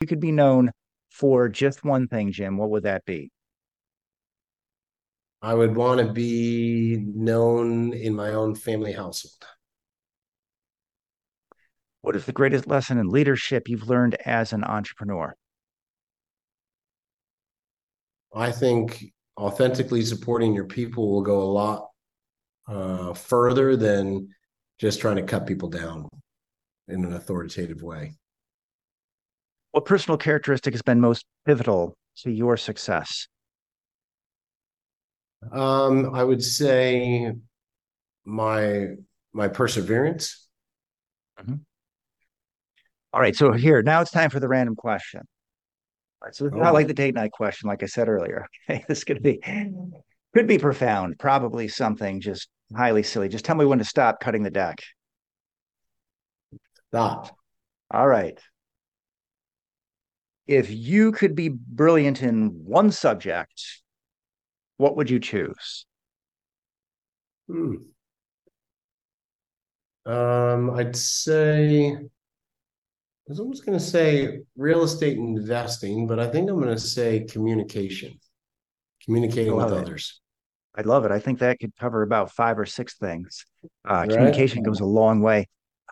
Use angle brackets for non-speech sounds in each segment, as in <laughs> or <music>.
You could be known for just one thing, Jim. What would that be? I would want to be known in my own family household. What is the greatest lesson in leadership you've learned as an entrepreneur? I think authentically supporting your people will go a lot uh, further than just trying to cut people down in an authoritative way. What personal characteristic has been most pivotal to your success? Um, I would say my my perseverance. Mm-hmm. All right, so here now it's time for the random question. All right, so it's oh. not like the date night question, like I said earlier. <laughs> Okay, this could be could be profound, probably something just highly silly. Just tell me when to stop cutting the deck. Stop. All right. If you could be brilliant in one subject, what would you choose? Hmm. Um, I'd say I was almost going to say real estate investing, but I think I'm going to say communication, communicating with it. others. I love it. I think that could cover about five or six things. Uh, right. Communication goes a long way.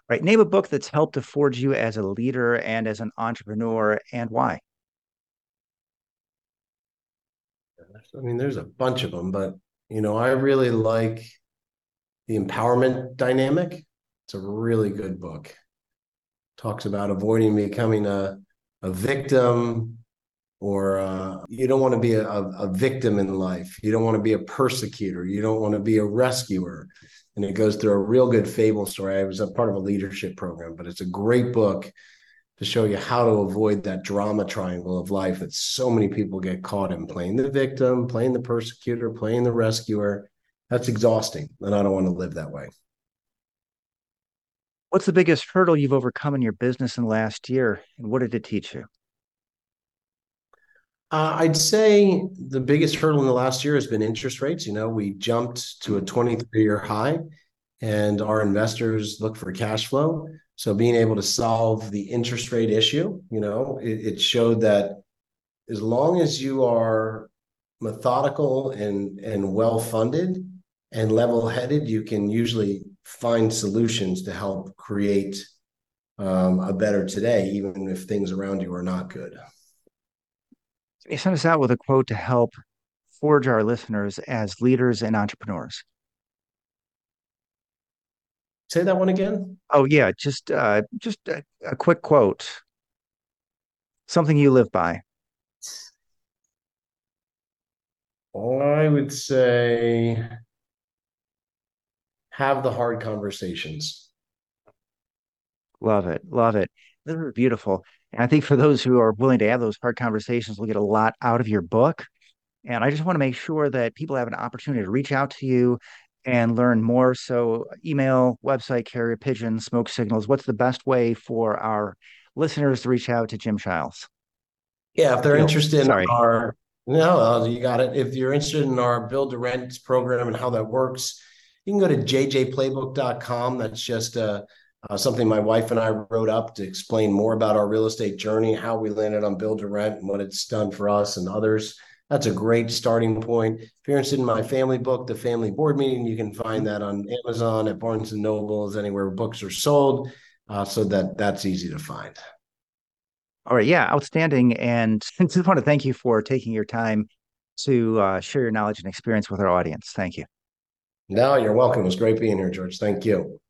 Right. Name a book that's helped to forge you as a leader and as an entrepreneur, and why? I mean, there's a bunch of them, but you know, I really like the empowerment dynamic. It's a really good book. Talks about avoiding becoming a a victim, or uh, you don't want to be a, a victim in life. You don't want to be a persecutor. You don't want to be a rescuer. And it goes through a real good fable story. I was a part of a leadership program, but it's a great book to show you how to avoid that drama triangle of life that so many people get caught in playing the victim, playing the persecutor, playing the rescuer. That's exhausting. And I don't want to live that way. What's the biggest hurdle you've overcome in your business in the last year? And what did it teach you? Uh, I'd say the biggest hurdle in the last year has been interest rates. You know, we jumped to a 23 year high and our investors look for cash flow. So being able to solve the interest rate issue, you know, it, it showed that as long as you are methodical and and well funded and level headed, you can usually find solutions to help create um, a better today, even if things around you are not good. You send us out with a quote to help forge our listeners as leaders and entrepreneurs? Say that one again. Oh yeah, just uh, just a, a quick quote. Something you live by. I would say have the hard conversations. Love it. Love it. They're beautiful. And I think for those who are willing to have those hard conversations, will get a lot out of your book. And I just want to make sure that people have an opportunity to reach out to you and learn more. So, email, website, carrier pigeon, smoke signals. What's the best way for our listeners to reach out to Jim Sheils? Yeah, if they're interested in Sorry. our no, uh, you got it. If you're interested in our build to rent program and how that works, you can go to jjplaybook.com. That's just uh, uh, something my wife and I wrote up to explain more about our real estate journey, how we landed on build to rent, and what it's done for us and others that's a great starting point. If you're interested in my family book, The Family Board Meeting, you can find that on Amazon, at Barnes and Nobles, anywhere books are sold. Uh, so that that's easy to find. All right, yeah, outstanding. And <laughs> I just want to thank you for taking your time to uh, share your knowledge and experience with our audience. Thank you. No, you're welcome. It was great being here, George. Thank you.